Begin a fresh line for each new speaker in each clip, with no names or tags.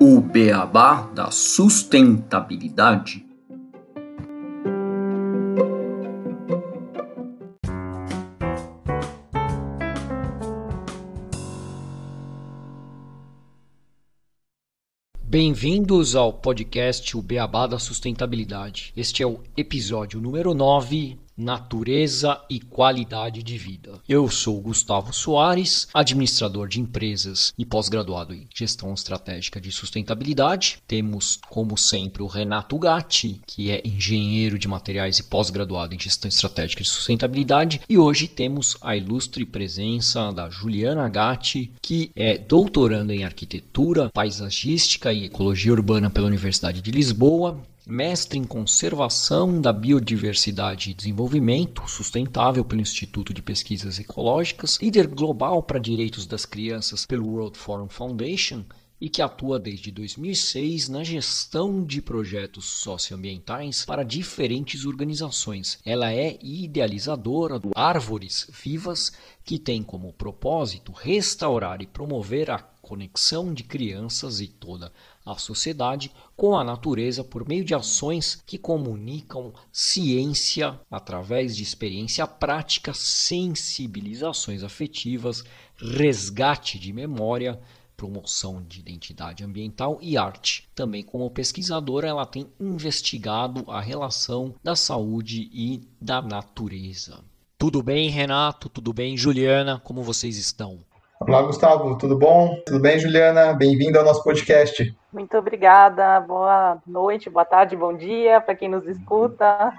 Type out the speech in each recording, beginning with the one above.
O beabá da sustentabilidade.
Bem-vindos ao podcast O Beabá da Sustentabilidade. Este é o episódio número 9 natureza e qualidade de vida. Eu sou Gustavo Soares, administrador de empresas e pós-graduado em gestão estratégica de sustentabilidade. Temos, como sempre, o Renato Gatti, que é engenheiro de materiais e pós-graduado em gestão estratégica de sustentabilidade. E hoje temos a ilustre presença da Juliana Gatti, que é doutoranda em arquitetura, paisagística e ecologia urbana pela Universidade de Lisboa mestre em Conservação da Biodiversidade e Desenvolvimento Sustentável pelo Instituto de Pesquisas Ecológicas, líder global para direitos das crianças pelo World Forum Foundation e que atua desde 2006 na gestão de projetos socioambientais para diferentes organizações. Ela é idealizadora do Árvores Vivas, que tem como propósito restaurar e promover a conexão de crianças e toda a sociedade com a natureza por meio de ações que comunicam ciência através de experiência prática, sensibilizações afetivas, resgate de memória, promoção de identidade ambiental e arte. Também como pesquisadora, ela tem investigado a relação da saúde e da natureza. Tudo bem, Renato? Tudo bem, Juliana? Como vocês estão?
Olá, Gustavo, tudo bom? Tudo bem, Juliana? Bem-vindo ao nosso podcast.
Muito obrigada. Boa noite, boa tarde, bom dia para quem nos escuta.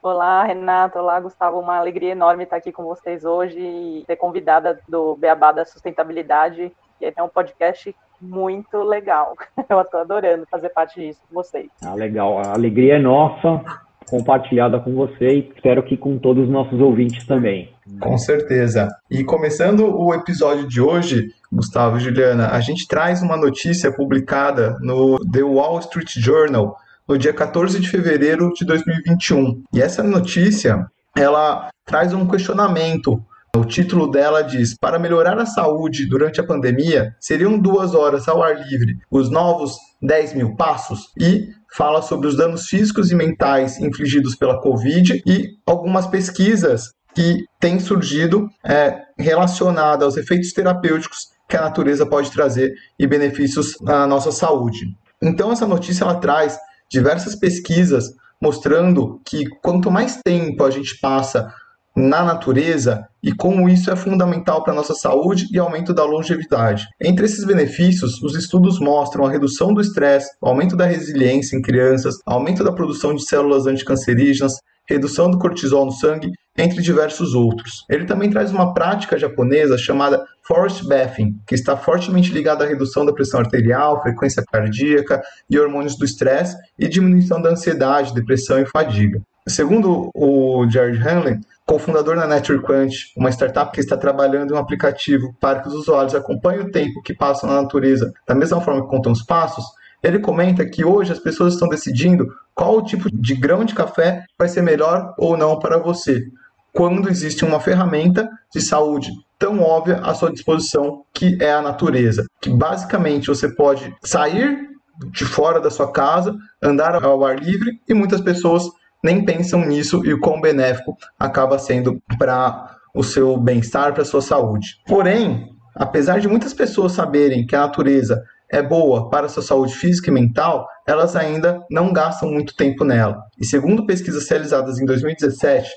Olá, Renato. Olá, Gustavo. Uma alegria enorme estar aqui com vocês hoje e ser convidada do Beabá da Sustentabilidade, que é um podcast muito legal. Eu estou adorando fazer parte disso com vocês.
Ah, legal. A alegria é nossa compartilhada com você e espero que com todos os nossos ouvintes também.
Com certeza. E começando o episódio de hoje, Gustavo e Juliana, a gente traz uma notícia publicada no The Wall Street Journal no dia 14 de fevereiro de 2021. E essa notícia, ela traz um questionamento o título dela diz: Para melhorar a saúde durante a pandemia, seriam duas horas ao ar livre os novos 10 mil passos? E fala sobre os danos físicos e mentais infligidos pela Covid e algumas pesquisas que têm surgido é, relacionadas aos efeitos terapêuticos que a natureza pode trazer e benefícios à nossa saúde. Então, essa notícia ela traz diversas pesquisas mostrando que quanto mais tempo a gente passa na natureza e como isso é fundamental para a nossa saúde e aumento da longevidade. Entre esses benefícios, os estudos mostram a redução do estresse, aumento da resiliência em crianças, aumento da produção de células anticancerígenas, redução do cortisol no sangue, entre diversos outros. Ele também traz uma prática japonesa chamada forest bathing, que está fortemente ligada à redução da pressão arterial, frequência cardíaca e hormônios do estresse e diminuição da ansiedade, depressão e fadiga. Segundo o Jared Hanley, cofundador da NatureQuant, uma startup que está trabalhando em um aplicativo para que os usuários acompanhem o tempo que passam na natureza da mesma forma que contam os passos, ele comenta que hoje as pessoas estão decidindo qual o tipo de grão de café vai ser melhor ou não para você, quando existe uma ferramenta de saúde tão óbvia à sua disposição, que é a natureza. Que basicamente você pode sair de fora da sua casa, andar ao ar livre e muitas pessoas nem pensam nisso e o quão benéfico acaba sendo para o seu bem-estar, para a sua saúde. Porém, apesar de muitas pessoas saberem que a natureza é boa para a sua saúde física e mental, elas ainda não gastam muito tempo nela. E segundo pesquisas realizadas em 2017,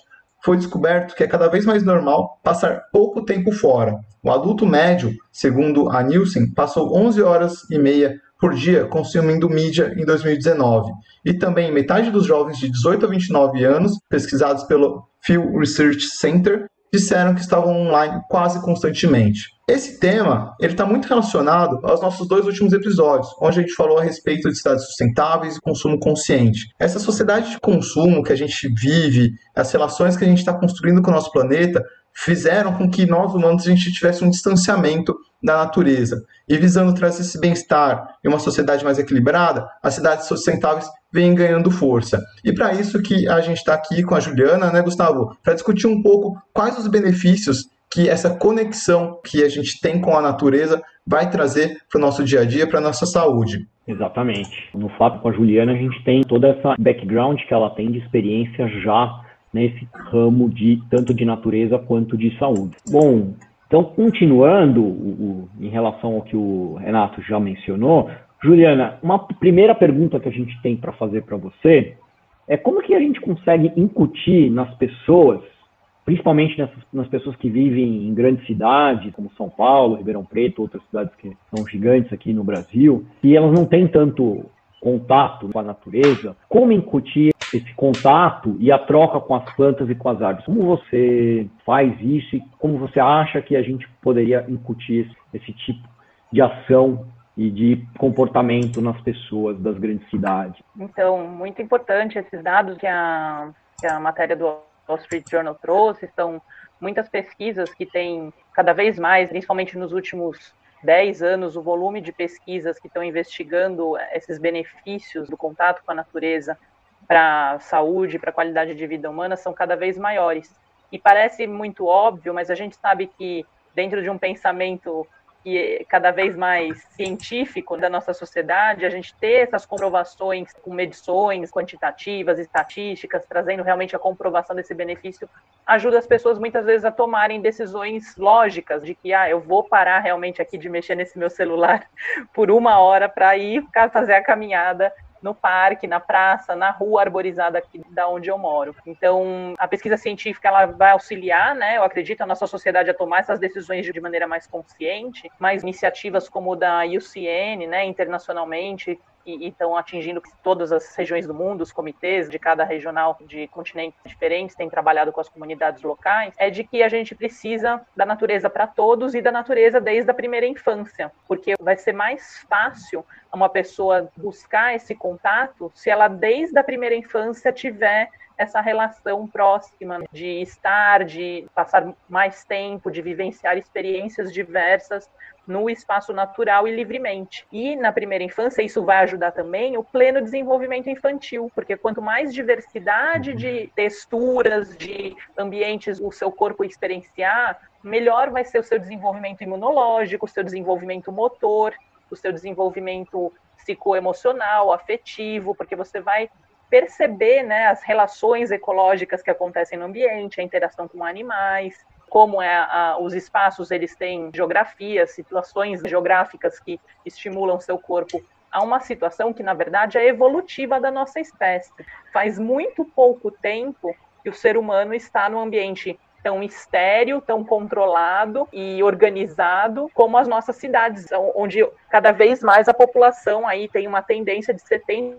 foi descoberto que é cada vez mais normal passar pouco tempo fora. O adulto médio, segundo a Nielsen, passou 11 horas e meia por dia consumindo mídia em 2019. E também metade dos jovens de 18 a 29 anos, pesquisados pelo Pew Research Center, disseram que estavam online quase constantemente. Esse tema ele está muito relacionado aos nossos dois últimos episódios, onde a gente falou a respeito de cidades sustentáveis e consumo consciente. Essa sociedade de consumo que a gente vive, as relações que a gente está construindo com o nosso planeta, fizeram com que nós humanos a gente tivesse um distanciamento da natureza. E visando trazer esse bem-estar e uma sociedade mais equilibrada, as cidades sustentáveis vêm ganhando força. E para isso que a gente está aqui com a Juliana, né, Gustavo, para discutir um pouco quais os benefícios que essa conexão que a gente tem com a natureza vai trazer para o nosso dia a dia, para a nossa saúde.
Exatamente. No fato com a Juliana, a gente tem toda essa background que ela tem de experiência já nesse ramo de tanto de natureza quanto de saúde. Bom, então continuando o, o, em relação ao que o Renato já mencionou, Juliana, uma primeira pergunta que a gente tem para fazer para você é como que a gente consegue incutir nas pessoas principalmente nessas, nas pessoas que vivem em grandes cidades, como São Paulo, Ribeirão Preto, outras cidades que são gigantes aqui no Brasil, e elas não têm tanto contato com a natureza, como incutir esse contato e a troca com as plantas e com as árvores? Como você faz isso e como você acha que a gente poderia incutir esse tipo de ação e de comportamento nas pessoas das grandes cidades?
Então, muito importante esses dados que a, que a matéria do Wall Street Journal trouxe, são muitas pesquisas que têm cada vez mais, principalmente nos últimos 10 anos, o volume de pesquisas que estão investigando esses benefícios do contato com a natureza para a saúde, para a qualidade de vida humana, são cada vez maiores. E parece muito óbvio, mas a gente sabe que dentro de um pensamento que cada vez mais científico da nossa sociedade, a gente ter essas comprovações com medições quantitativas, estatísticas, trazendo realmente a comprovação desse benefício, ajuda as pessoas muitas vezes a tomarem decisões lógicas de que, ah, eu vou parar realmente aqui de mexer nesse meu celular por uma hora para ir fazer a caminhada no parque, na praça, na rua arborizada aqui da onde eu moro. Então, a pesquisa científica ela vai auxiliar, né? Eu acredito a nossa sociedade a tomar essas decisões de maneira mais consciente, mas iniciativas como da UCN, né, internacionalmente, e estão atingindo todas as regiões do mundo, os comitês de cada regional de continentes diferentes têm trabalhado com as comunidades locais, é de que a gente precisa da natureza para todos e da natureza desde a primeira infância, porque vai ser mais fácil uma pessoa buscar esse contato se ela desde a primeira infância tiver essa relação próxima de estar, de passar mais tempo, de vivenciar experiências diversas no espaço natural e livremente. E na primeira infância, isso vai ajudar também o pleno desenvolvimento infantil, porque quanto mais diversidade de texturas, de ambientes o seu corpo experienciar, melhor vai ser o seu desenvolvimento imunológico, o seu desenvolvimento motor, o seu desenvolvimento psicoemocional, afetivo, porque você vai perceber né, as relações ecológicas que acontecem no ambiente, a interação com animais, como é a, os espaços eles têm geografias, situações geográficas que estimulam seu corpo a uma situação que na verdade é evolutiva da nossa espécie. Faz muito pouco tempo que o ser humano está no ambiente tão estéreo, tão controlado e organizado como as nossas cidades, onde cada vez mais a população aí tem uma tendência de 70%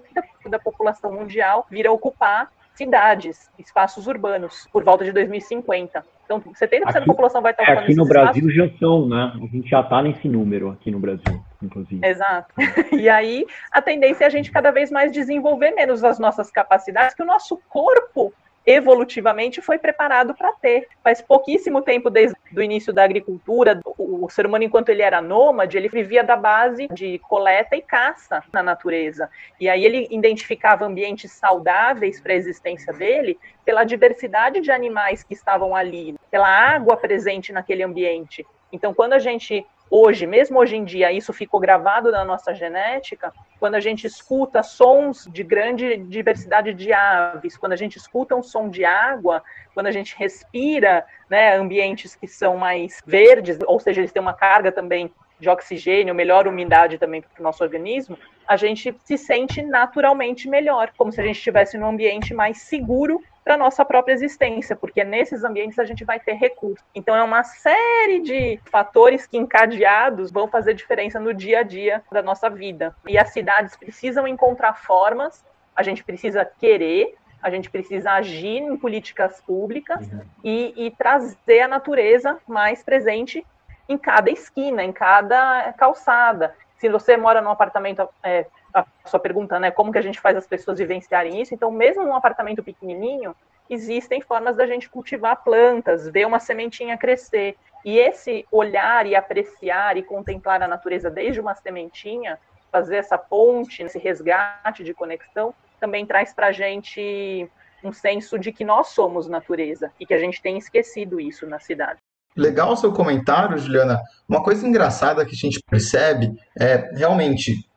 da população mundial vir a ocupar cidades, espaços urbanos, por volta de 2050. Então, 70% aqui, da população vai estar
ocupando é, Aqui no Brasil já são, né? A gente já está nesse número aqui no Brasil, inclusive.
Exato. E aí, a tendência é a gente cada vez mais desenvolver menos as nossas capacidades, que o nosso corpo evolutivamente foi preparado para ter. Faz pouquíssimo tempo desde o início da agricultura, o ser humano enquanto ele era nômade, ele vivia da base de coleta e caça na natureza. E aí ele identificava ambientes saudáveis para a existência dele pela diversidade de animais que estavam ali, pela água presente naquele ambiente. Então, quando a gente hoje, mesmo hoje em dia, isso ficou gravado na nossa genética, quando a gente escuta sons de grande diversidade de aves, quando a gente escuta um som de água, quando a gente respira né, ambientes que são mais verdes, ou seja, eles têm uma carga também de oxigênio, melhor umidade também para o nosso organismo, a gente se sente naturalmente melhor, como se a gente estivesse num ambiente mais seguro para nossa própria existência, porque nesses ambientes a gente vai ter recursos. Então é uma série de fatores que encadeados vão fazer diferença no dia a dia da nossa vida. E as cidades precisam encontrar formas, a gente precisa querer, a gente precisa agir em políticas públicas uhum. e, e trazer a natureza mais presente em cada esquina, em cada calçada. Se você mora num apartamento é, a sua pergunta, né, como que a gente faz as pessoas vivenciarem isso? Então, mesmo num apartamento pequenininho, existem formas da gente cultivar plantas, ver uma sementinha crescer. E esse olhar e apreciar e contemplar a natureza desde uma sementinha, fazer essa ponte, esse resgate de conexão, também traz para a gente um senso de que nós somos natureza e que a gente tem esquecido isso na cidade.
Legal o seu comentário, Juliana. Uma coisa engraçada que a gente percebe é realmente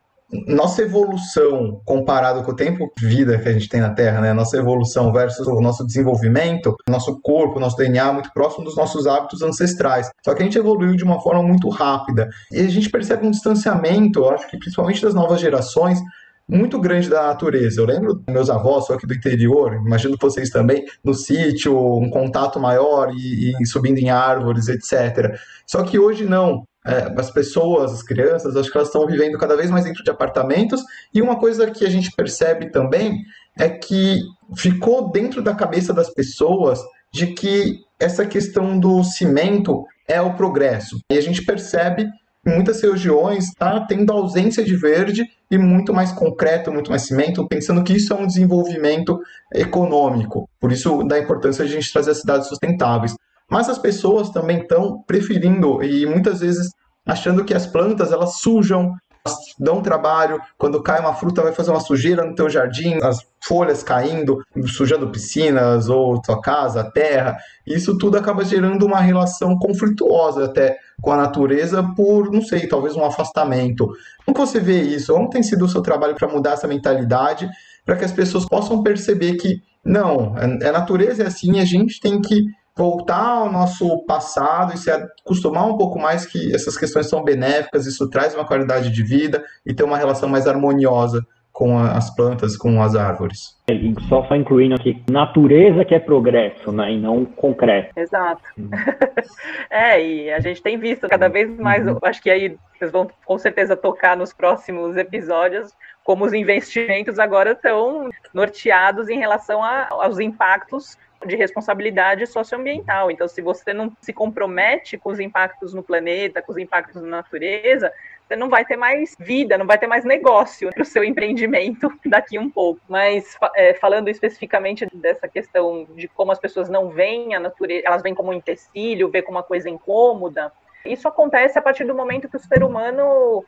nossa evolução comparado com o tempo de vida que a gente tem na Terra, né? Nossa evolução versus o nosso desenvolvimento, nosso corpo, nosso DNA muito próximo dos nossos hábitos ancestrais. Só que a gente evoluiu de uma forma muito rápida. E a gente percebe um distanciamento, acho que principalmente das novas gerações, muito grande da natureza. Eu lembro meus avós, sou aqui do interior, imagino vocês também, no sítio, um contato maior e, e subindo em árvores, etc. Só que hoje não. É, as pessoas, as crianças, acho que elas estão vivendo cada vez mais dentro de apartamentos. E uma coisa que a gente percebe também é que ficou dentro da cabeça das pessoas de que essa questão do cimento é o progresso. E a gente percebe em muitas regiões está tendo ausência de verde e muito mais concreto, muito mais cimento, pensando que isso é um desenvolvimento econômico. Por isso, da importância de a gente trazer cidades sustentáveis. Mas as pessoas também estão preferindo e muitas vezes achando que as plantas elas sujam, dão trabalho. Quando cai uma fruta, vai fazer uma sujeira no teu jardim, as folhas caindo, sujando piscinas ou tua casa, terra. Isso tudo acaba gerando uma relação conflituosa até com a natureza por, não sei, talvez um afastamento. Como você vê isso? Como tem sido o seu trabalho para mudar essa mentalidade, para que as pessoas possam perceber que não, a natureza é assim, a gente tem que voltar ao nosso passado e se acostumar um pouco mais que essas questões são benéficas, isso traz uma qualidade de vida e ter uma relação mais harmoniosa com as plantas, com as árvores.
É, só, só incluindo aqui, natureza que é progresso, né, e não concreto.
Exato. Uhum. é, e a gente tem visto cada vez mais, uhum. acho que aí vocês vão com certeza tocar nos próximos episódios, como os investimentos agora estão norteados em relação a, aos impactos de responsabilidade socioambiental. Então, se você não se compromete com os impactos no planeta, com os impactos na natureza, você não vai ter mais vida, não vai ter mais negócio para o seu empreendimento daqui um pouco. Mas é, falando especificamente dessa questão de como as pessoas não veem a natureza, elas veem como um empecilho, vê como uma coisa incômoda. Isso acontece a partir do momento que o ser humano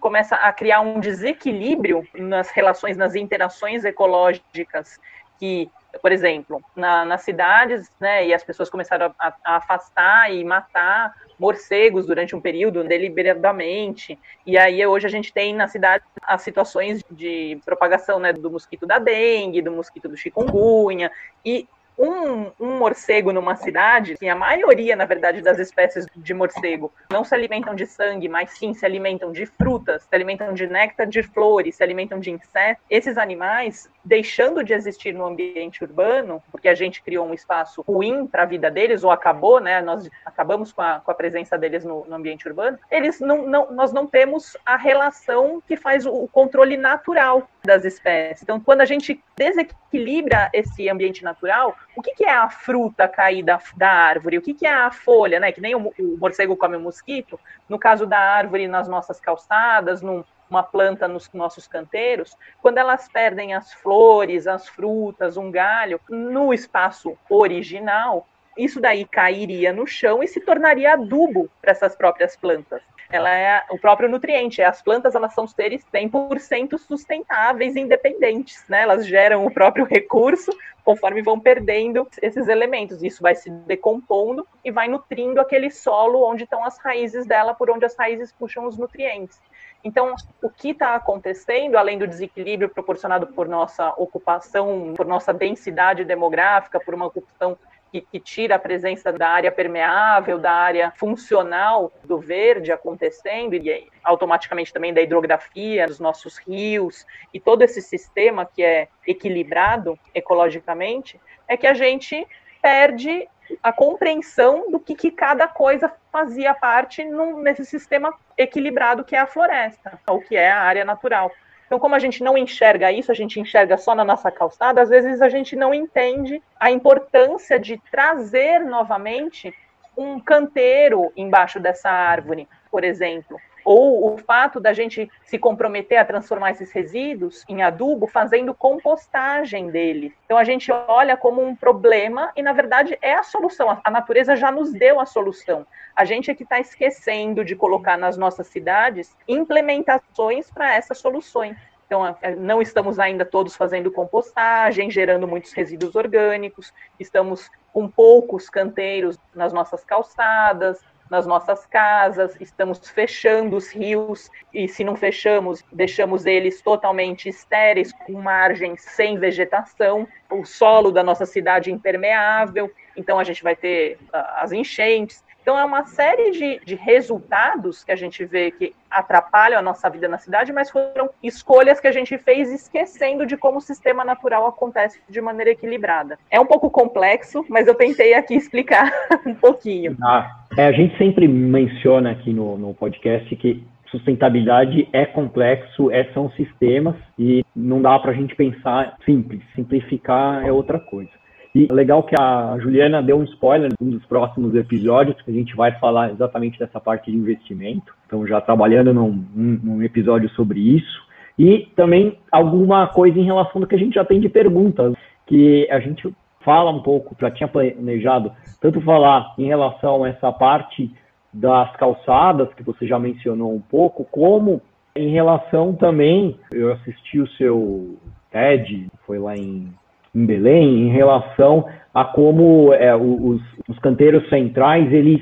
começa a criar um desequilíbrio nas relações, nas interações ecológicas que por exemplo, na, nas cidades, né, e as pessoas começaram a, a, afastar e matar morcegos durante um período deliberadamente. E aí hoje a gente tem na cidade as situações de propagação né, do mosquito da dengue, do mosquito do chikungunya, e um, um, morcego numa cidade, assim, a maioria, na verdade, das espécies de morcego não se alimentam de sangue, mas sim se alimentam de frutas, se alimentam de néctar de flores, se alimentam de insetos. Esses animais, deixando de existir no ambiente urbano, porque a gente criou um espaço ruim para a vida deles, ou acabou, né? Nós acabamos com a, com a presença deles no, no ambiente urbano, eles não, não, nós não temos a relação que faz o controle natural das espécies. Então, quando a gente desequilibra esse ambiente natural, o que, que é a fruta caída da árvore? O que, que é a folha, né? Que nem o, o morcego come o mosquito. No caso da árvore, nas nossas calçadas, num, uma planta nos nossos canteiros, quando elas perdem as flores, as frutas, um galho, no espaço original, isso daí cairia no chão e se tornaria adubo para essas próprias plantas ela é o próprio nutriente. As plantas elas são seres 100% sustentáveis, independentes, né? Elas geram o próprio recurso conforme vão perdendo esses elementos. Isso vai se decompondo e vai nutrindo aquele solo onde estão as raízes dela, por onde as raízes puxam os nutrientes. Então, o que está acontecendo, além do desequilíbrio proporcionado por nossa ocupação, por nossa densidade demográfica, por uma ocupação que, que, tira a presença da área permeável, da área funcional do verde acontecendo, e automaticamente também da hidrografia dos nossos rios, e todo esse sistema que é equilibrado ecologicamente, é que a gente perde a compreensão do que, que cada coisa fazia parte nesse sistema equilibrado que é a floresta, ou que é a área natural. Então, como a gente não enxerga isso, a gente enxerga só na nossa calçada, às vezes a gente não entende a importância de trazer novamente um canteiro embaixo dessa árvore, por exemplo, ou o fato da gente se comprometer a transformar esses resíduos em adubo fazendo compostagem dele. Então a gente olha como um problema e na verdade é a solução. A natureza já nos deu a solução. A gente é que está esquecendo de colocar nas nossas cidades implementações para essas soluções. Então, não estamos ainda todos fazendo compostagem, gerando muitos resíduos orgânicos, estamos com poucos canteiros nas nossas calçadas, nas nossas casas, estamos fechando os rios e se não fechamos, deixamos eles totalmente estéreis, com margens sem vegetação, o solo da nossa cidade impermeável, então a gente vai ter uh, as enchentes. Então é uma série de, de resultados que a gente vê que atrapalham a nossa vida na cidade, mas foram escolhas que a gente fez esquecendo de como o sistema natural acontece de maneira equilibrada. É um pouco complexo, mas eu tentei aqui explicar um pouquinho.
Ah, é, a gente sempre menciona aqui no, no podcast que sustentabilidade é complexo, é, são sistemas e não dá para a gente pensar simples. Simplificar é outra coisa. E legal que a Juliana deu um spoiler um dos próximos episódios, que a gente vai falar exatamente dessa parte de investimento. Então, já trabalhando num, num episódio sobre isso. E também alguma coisa em relação do que a gente já tem de perguntas, que a gente fala um pouco, já tinha planejado, tanto falar em relação a essa parte das calçadas, que você já mencionou um pouco, como em relação também, eu assisti o seu TED, foi lá em em Belém em relação a como é, os, os canteiros centrais, eles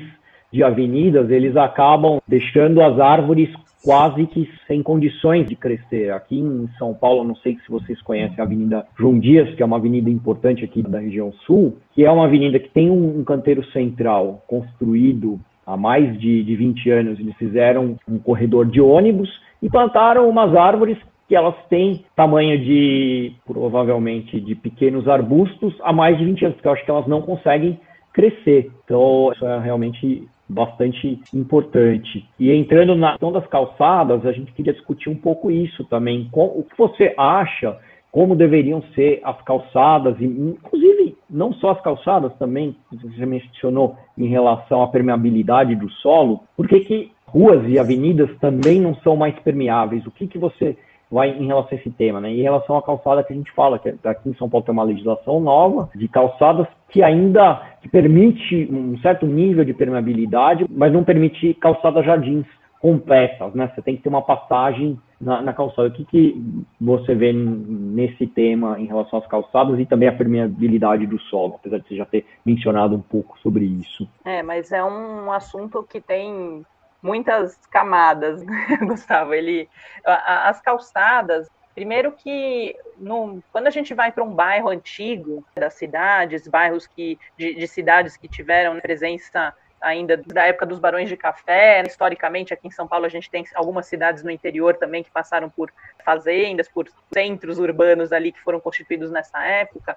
de avenidas, eles acabam deixando as árvores quase que sem condições de crescer. Aqui em São Paulo, não sei se vocês conhecem a Avenida João Dias, que é uma avenida importante aqui da região sul, que é uma avenida que tem um, canteiro central construído há mais de, de 20 anos. Eles fizeram um corredor de ônibus e plantaram umas árvores que elas têm tamanho de, provavelmente, de pequenos arbustos há mais de 20 anos, porque eu acho que elas não conseguem crescer. Então, isso é realmente bastante importante. E entrando na questão das calçadas, a gente queria discutir um pouco isso também. O que você acha, como deveriam ser as calçadas, e inclusive não só as calçadas também, você mencionou em relação à permeabilidade do solo, por que, que ruas e avenidas também não são mais permeáveis? O que, que você vai em relação a esse tema, né? Em relação à calçada que a gente fala, que aqui em São Paulo tem uma legislação nova de calçadas que ainda permite um certo nível de permeabilidade, mas não permite calçadas jardins completas, né? Você tem que ter uma passagem na, na, calçada. O que, que você vê nesse tema em relação às calçadas e também a permeabilidade do solo, apesar de você já ter mencionado um pouco sobre isso?
É, mas é um assunto que tem muitas camadas, né, Gustavo. Ele, as calçadas, primeiro que no, quando a gente vai para um bairro antigo das cidades, bairros que, de, de cidades que tiveram presença ainda da época dos barões de café. Historicamente, aqui em São Paulo, a gente tem algumas cidades no interior também que passaram por fazendas, por centros urbanos ali que foram constituídos nessa época.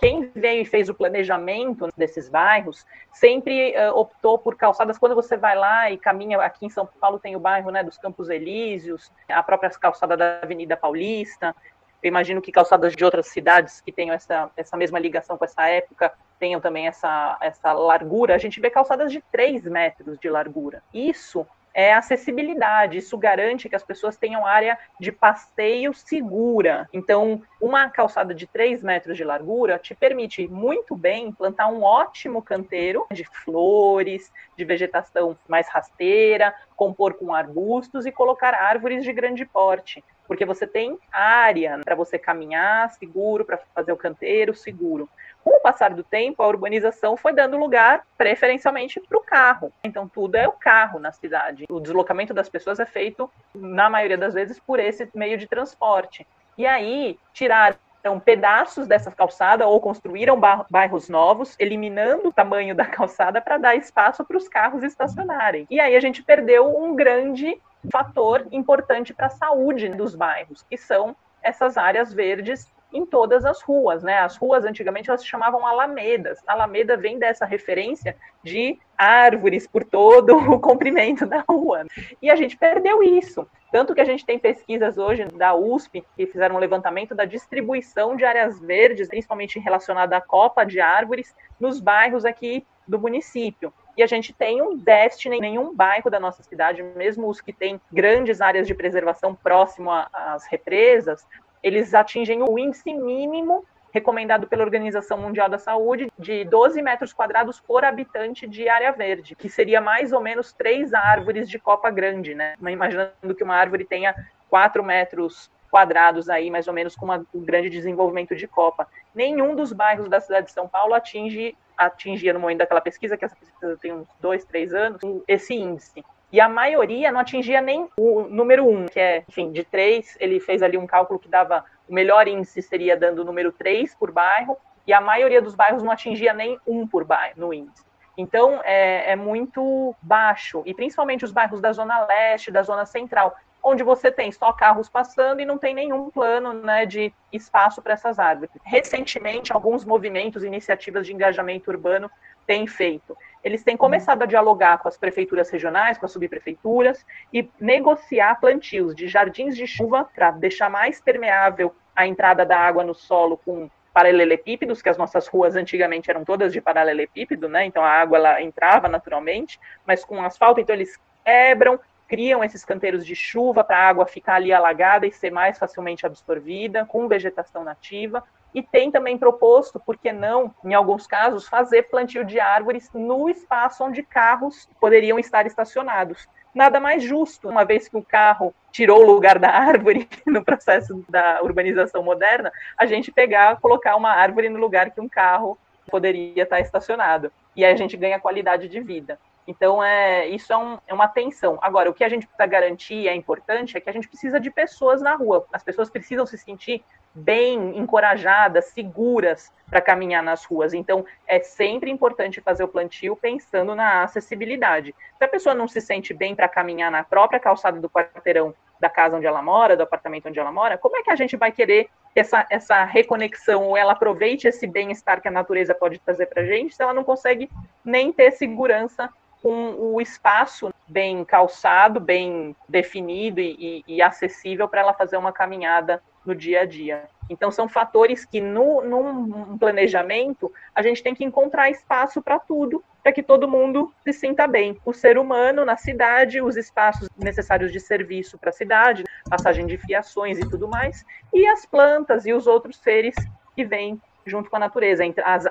quem veio e fez o planejamento desses bairros sempre optou por calçadas. Quando você vai lá e caminha, aqui em São Paulo tem o bairro né, dos Campos Elíseos, a própria calçada da Avenida Paulista, eu imagino que calçadas de outras cidades que tenham essa, essa mesma ligação com essa época tenham também essa, essa largura. A gente vê calçadas de 3 metros de largura. Isso é acessibilidade. Isso garante que as pessoas tenham área de passeio segura. Então, uma calçada de 3 metros de largura te permite muito bem plantar um ótimo canteiro de flores, de vegetação mais rasteira, compor com arbustos e colocar árvores de grande porte. Porque você tem área para você caminhar seguro, para fazer o canteiro seguro. Com o passar do tempo, a urbanização foi dando lugar preferencialmente para o carro. Então, tudo é o carro na cidade. O deslocamento das pessoas é feito, na maioria das vezes, por esse meio de transporte. E aí, tiraram pedaços dessa calçada ou construíram bairros novos, eliminando o tamanho da calçada para dar espaço para os carros estacionarem. E aí a gente perdeu um grande fator importante para a saúde dos bairros, que são essas áreas verdes em todas as ruas, né? As ruas antigamente elas se chamavam alamedas. Alameda vem dessa referência de árvores por todo o comprimento da rua. E a gente perdeu isso. Tanto que a gente tem pesquisas hoje da USP que fizeram um levantamento da distribuição de áreas verdes, principalmente relacionada à copa de árvores, nos bairros aqui do município. E a gente tem um déficit em nenhum bairro da nossa cidade, mesmo os que têm grandes áreas de preservação próximo às represas, eles atingem o índice mínimo recomendado pela Organização Mundial da Saúde de 12 metros quadrados por habitante de área verde, que seria mais ou menos três árvores de copa grande, né? Imaginando que uma árvore tenha 4 metros quadrados aí, mais ou menos com uma, um grande desenvolvimento de copa. Nenhum dos bairros da cidade de São Paulo atinge atingia no momento daquela pesquisa, que essa pesquisa tem uns dois, três anos, esse índice. E a maioria não atingia nem o número um, que é, enfim, de três, ele fez ali um cálculo que dava, o melhor índice seria dando o número três por bairro, e a maioria dos bairros não atingia nem um por bairro no índice. Então, é, é, muito baixo, e principalmente os bairros da Zona Leste, da Zona Central, onde você tem só carros passando e não tem nenhum plano né, de espaço para essas árvores. Recentemente, alguns movimentos, iniciativas de engajamento urbano têm feito. Eles têm começado a dialogar com as prefeituras regionais, com as subprefeituras, e negociar plantios de jardins de chuva para deixar mais permeável a entrada da água no solo com paralelepípedos, que as nossas ruas antigamente eram todas de paralelepípedo, né? Então a água ela entrava naturalmente, mas com asfalto, então eles quebram, criam esses canteiros de chuva para a água ficar ali alagada e ser mais facilmente absorvida, com vegetação nativa. E tem também proposto, por que não, em alguns casos, fazer plantio de árvores no espaço onde carros poderiam estar estacionados nada mais justo, uma vez que o carro tirou o lugar da árvore no processo da urbanização moderna, a gente pegar, colocar uma árvore no lugar que um carro poderia estar estacionado. E aí a gente ganha qualidade de vida. Então, é, isso é, um, é, uma tensão. Agora, o que a gente precisa garantir, é importante, é que a gente precisa de pessoas na rua. As pessoas precisam se sentir bem encorajadas, seguras para caminhar nas ruas. Então, é sempre importante fazer o plantio pensando na acessibilidade. Se a pessoa não se sente bem para caminhar na própria calçada do quarteirão da casa onde ela mora, do apartamento onde ela mora, como é que a gente vai querer essa, essa reconexão ou ela aproveite esse bem-estar que a natureza pode trazer para a gente se ela não consegue nem ter segurança com o espaço bem calçado, bem definido e, e, e acessível para ela fazer uma caminhada no dia a dia. Então, são fatores que, no, num planejamento, a gente tem que encontrar espaço para tudo, para que todo mundo se sinta bem. O ser humano na cidade, os espaços necessários de serviço para a cidade, passagem de fiações e tudo mais, e as plantas e os outros seres que vêm junto com a natureza,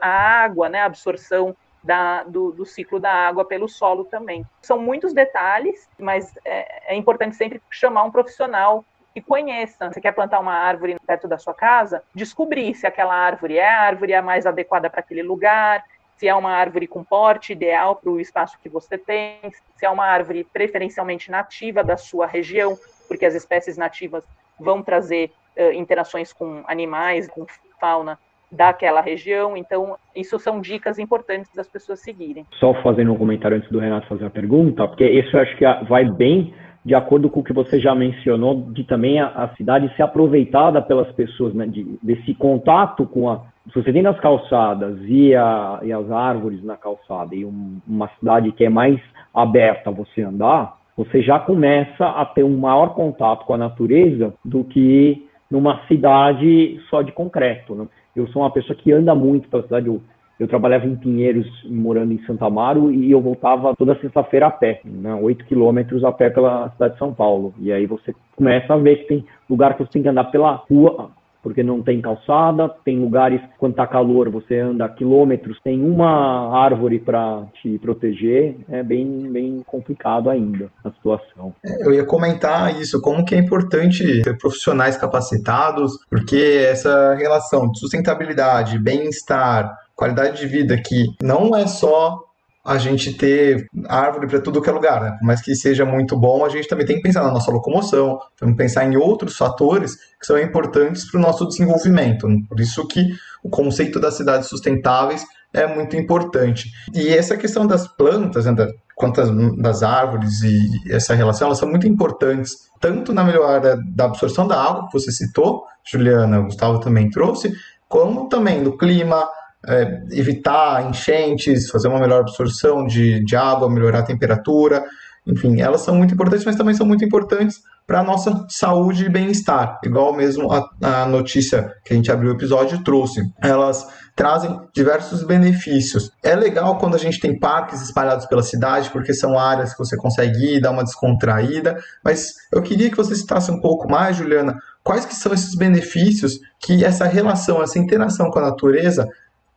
a água, né, a absorção da, do, do, ciclo da água pelo solo também. São muitos detalhes, mas é, é, importante sempre chamar um profissional que conheça. Você quer plantar uma árvore perto da sua casa? Descobrir se aquela árvore é a árvore a mais adequada para aquele lugar, se é uma árvore com porte ideal para o espaço que você tem, se é uma árvore preferencialmente nativa da sua região, porque as espécies nativas vão trazer uh, interações com animais, com fauna daquela região. Então, isso são dicas importantes das pessoas seguirem.
Só fazendo um comentário antes do Renato fazer a pergunta, porque isso eu acho que vai bem de acordo com o que você já mencionou, de também a, a cidade ser aproveitada pelas pessoas, né, de, desse contato com a. Se você tem as calçadas e, a, e as árvores na calçada e um, uma cidade que é mais aberta a você andar, você já começa a ter um maior contato com a natureza do que numa cidade só de concreto. Né? Eu sou uma pessoa que anda muito pela cidade. Eu, eu trabalhava em Pinheiros, morando em Santa Amaro, e eu voltava toda sexta-feira a pé, né, 8 quilômetros a pé pela cidade de São Paulo. E aí você começa a ver que tem lugar que você tem que andar pela rua, porque não tem calçada, tem lugares, quando está calor, você anda quilômetros, tem uma árvore para te proteger, é bem, bem complicado ainda a situação.
É, eu ia comentar isso, como que é importante ter profissionais capacitados, porque essa relação de sustentabilidade, bem-estar, qualidade de vida que não é só a gente ter árvore para tudo que é lugar, né? Por mais que seja muito bom, a gente também tem que pensar na nossa locomoção, pensar em outros fatores que são importantes para o nosso desenvolvimento. Né? Por isso que o conceito das cidades sustentáveis é muito importante. E essa questão das plantas, né, quanto das árvores e essa relação, elas são muito importantes, tanto na melhora da absorção da água, que você citou, Juliana, o Gustavo também trouxe, como também no clima, é, evitar enchentes, fazer uma melhor absorção de, de água, melhorar a temperatura. Enfim, elas são muito importantes, mas também são muito importantes para a nossa saúde e bem-estar. Igual mesmo a, a, notícia que a gente abriu o episódio trouxe. Elas trazem diversos benefícios. É legal quando a gente tem parques espalhados pela cidade, porque são áreas que você consegue ir, dar uma descontraída, mas eu queria que você citasse um pouco mais, Juliana, quais que são esses benefícios que essa relação, essa interação com a natureza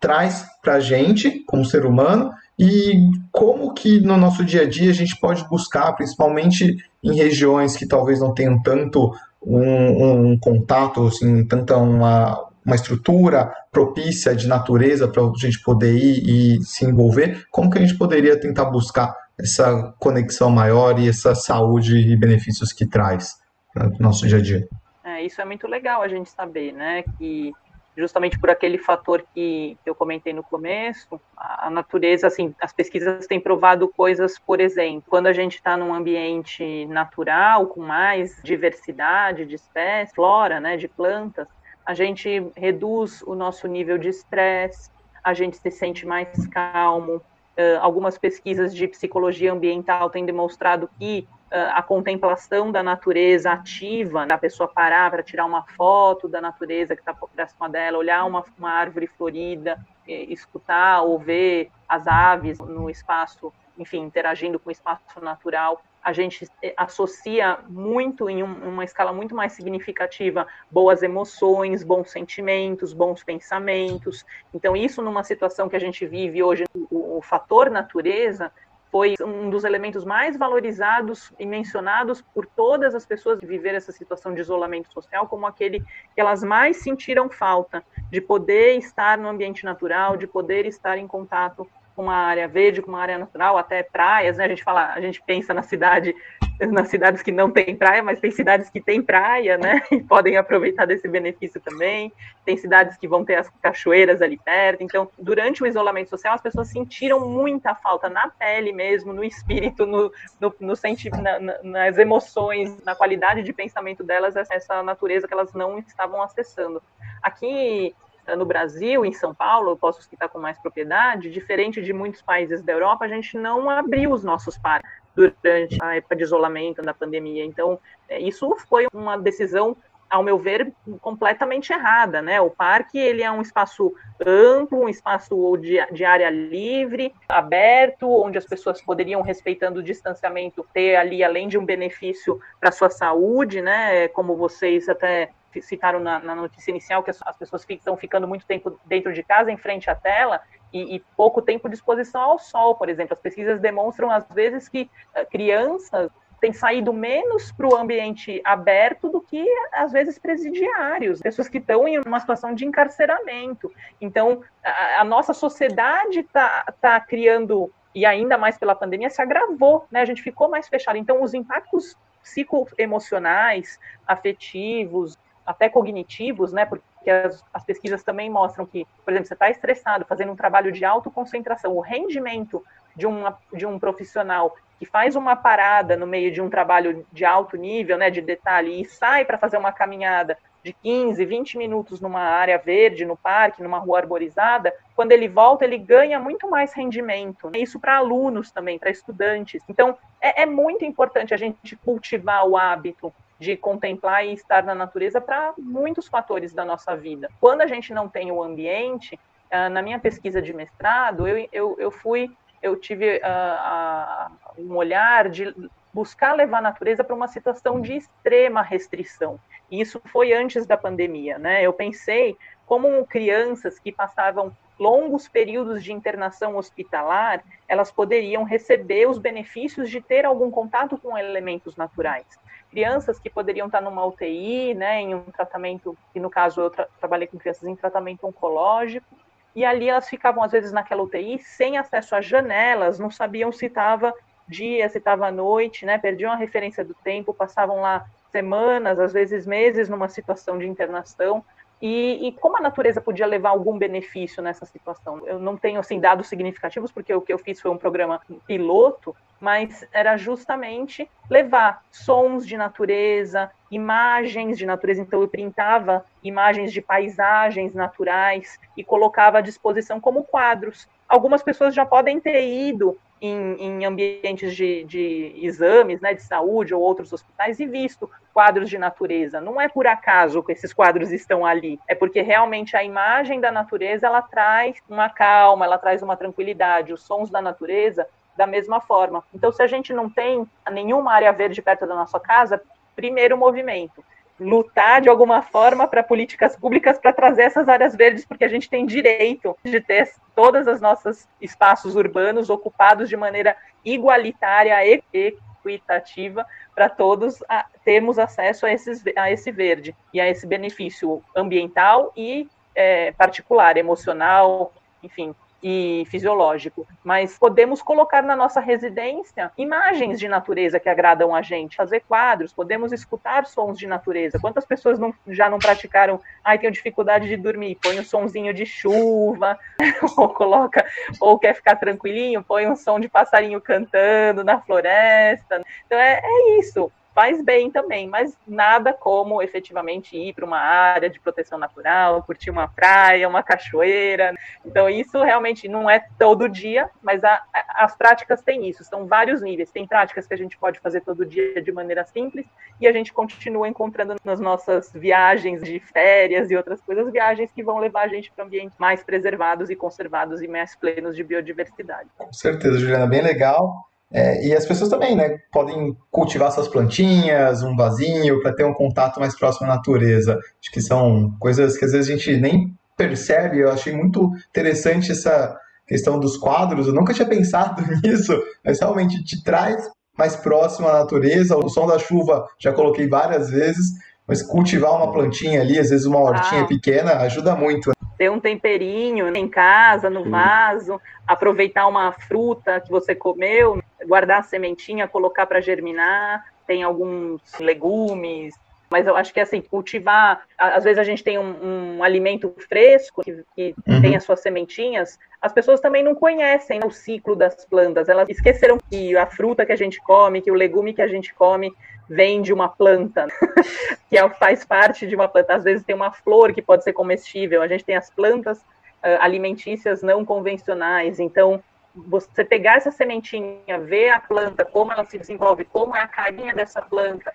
traz para a gente, como ser humano, e como que no nosso dia a dia a gente pode buscar, principalmente em regiões que talvez não tenham tanto um, um contato, assim, tanta uma, uma estrutura propícia de natureza para a gente poder ir e se envolver, como que a gente poderia tentar buscar essa conexão maior e essa saúde e benefícios que traz no nosso dia a dia?
É, isso é muito legal a gente saber, né, que justamente por aquele fator que eu comentei no começo, a natureza, assim, as pesquisas têm provado coisas, por exemplo, quando a gente está num ambiente natural, com mais diversidade de espécies, flora, né, de plantas, a gente reduz o nosso nível de estresse, a gente se sente mais calmo. Uh, algumas pesquisas de psicologia ambiental têm demonstrado que a contemplação da natureza ativa, da pessoa parar para tirar uma foto da natureza que está próxima dela, olhar uma, uma árvore florida, escutar ou ver as aves no espaço, enfim, interagindo com o espaço natural, a gente associa muito, em um, uma escala muito mais significativa, boas emoções, bons sentimentos, bons pensamentos. Então, isso numa situação que a gente vive hoje, o, o fator natureza foi um dos elementos mais valorizados e mencionados por todas as pessoas que viveram essa situação de isolamento social como aquele que elas mais sentiram falta de poder estar no ambiente natural, de poder estar em contato uma área verde, com uma área natural, até praias, né? A gente fala, a gente pensa na cidade nas cidades que não tem praia, mas tem cidades que têm praia, né? E podem aproveitar desse benefício também. Tem cidades que vão ter as cachoeiras ali perto. Então, durante o isolamento social, as pessoas sentiram muita falta na pele mesmo, no espírito, no, no, no na, na, nas emoções, na qualidade de pensamento delas, essa natureza que elas não estavam acessando. Aqui no Brasil, em São Paulo, eu posso citar com mais propriedade, diferente de muitos países da Europa, a gente não abriu os nossos parques durante a época de isolamento da pandemia. Então, é, isso foi uma decisão ao meu ver, completamente errada, né? O parque ele é um espaço amplo, um espaço de, de, área livre, aberto, onde as pessoas poderiam, respeitando o distanciamento, ter ali, além de um benefício para sua saúde, né? Como vocês até citaram na, na notícia inicial, que as, as pessoas estão ficando muito tempo dentro de casa, em frente à tela, e, e, pouco tempo de exposição ao sol, por exemplo. As pesquisas demonstram, às vezes, que uh, crianças têm saído menos para o ambiente aberto do que, às vezes, presidiários, pessoas que estão em uma situação de encarceramento. Então, a, a nossa sociedade está tá criando, e ainda mais pela pandemia, se agravou, né? A gente ficou mais fechado. Então, os impactos psicoemocionais, afetivos, até cognitivos, né? Porque as, as pesquisas também mostram que, por exemplo, você está estressado, fazendo um trabalho de autoconcentração, o rendimento de, uma, de um profissional que faz uma parada no meio de um trabalho de alto nível, né, de detalhe, e sai para fazer uma caminhada de 15, 20 minutos numa área verde, no parque, numa rua arborizada, quando ele volta, ele ganha muito mais rendimento. Isso para alunos também, para estudantes. Então, é, é muito importante a gente cultivar o hábito de contemplar e estar na natureza para muitos fatores da nossa vida. Quando a gente não tem o ambiente, uh, na minha pesquisa de mestrado, eu, eu, eu fui, eu tive uh, um olhar de buscar levar a natureza para uma situação de extrema restrição. E isso foi antes da pandemia, né? Eu pensei como crianças que passavam longos períodos de internação hospitalar, elas poderiam receber os benefícios de ter algum contato com elementos naturais crianças que poderiam estar numa UTI, né, em um tratamento, e no caso eu tra trabalhei com crianças em tratamento oncológico, e ali elas ficavam às vezes naquela UTI sem acesso às janelas, não sabiam se estava dia, se estava noite, né, perdiam a referência do tempo, passavam lá semanas, às vezes meses numa situação de internação, e, e, como a natureza podia levar algum benefício nessa situação? Eu não tenho assim dados significativos porque o que eu fiz foi um programa piloto, mas era justamente levar sons de natureza, imagens de natureza. Então eu printava imagens de paisagens naturais e colocava à disposição como quadros. Algumas pessoas já podem ter ido em, em ambientes de, de, exames, né, de saúde ou outros hospitais e visto quadros de natureza. Não é por acaso que esses quadros estão ali, é porque realmente a imagem da natureza ela traz uma calma, ela traz uma tranquilidade. Os sons da natureza da mesma forma. Então, se a gente não tem nenhuma área verde perto da nossa casa, primeiro movimento lutar de alguma forma para políticas públicas para trazer essas áreas verdes, porque a gente tem direito de ter todas as nossos espaços urbanos ocupados de maneira igualitária e, e equitativa para todos a, termos acesso a, esses, a esse verde e a esse benefício ambiental e é, particular, emocional, enfim, e fisiológico, mas podemos colocar na nossa residência imagens de natureza que agradam a gente, fazer quadros, podemos escutar sons de natureza. Quantas pessoas não, já não praticaram? Ai, tenho dificuldade de dormir, põe um sonzinho de chuva, ou coloca, ou quer ficar tranquilinho, põe um som de passarinho cantando na floresta. Então é, é isso faz bem também, mas nada como efetivamente ir para uma área de proteção natural, curtir uma praia, uma cachoeira. Então, isso realmente não é todo dia, mas a, a, as práticas têm isso, são vários níveis. Tem práticas que a gente pode fazer todo dia de maneira simples e a gente continua encontrando nas nossas viagens de férias e outras coisas, viagens que vão levar a gente para ambientes mais preservados e conservados e mais plenos de biodiversidade.
Com certeza, Juliana, bem legal. É, e as pessoas também, né, podem cultivar suas plantinhas, um vasinho, para ter um contato mais próximo à natureza. Acho que são coisas que às vezes a gente nem percebe. Eu achei muito interessante essa questão dos quadros. Eu nunca tinha pensado nisso, mas realmente te traz mais próximo à natureza. O som da chuva já coloquei várias vezes, mas cultivar uma plantinha ali, às vezes uma hortinha ah. pequena, ajuda muito. Né?
ter um temperinho em casa, no vaso, aproveitar uma fruta que você comeu, guardar a sementinha, colocar para germinar. Tem alguns legumes, mas eu acho que assim, cultivar, às vezes a gente tem um, um alimento fresco que, que uhum. tem as suas sementinhas, as pessoas também não conhecem o ciclo das plantas, elas esqueceram que a fruta que a gente come, que o legume que a gente come vem de uma planta, que é, faz parte de uma planta. Às vezes tem uma flor que pode ser comestível. A gente tem as plantas uh, alimentícias não convencionais. Então, você pegar essa sementinha, ver a planta, como ela se desenvolve, como é a carinha dessa planta,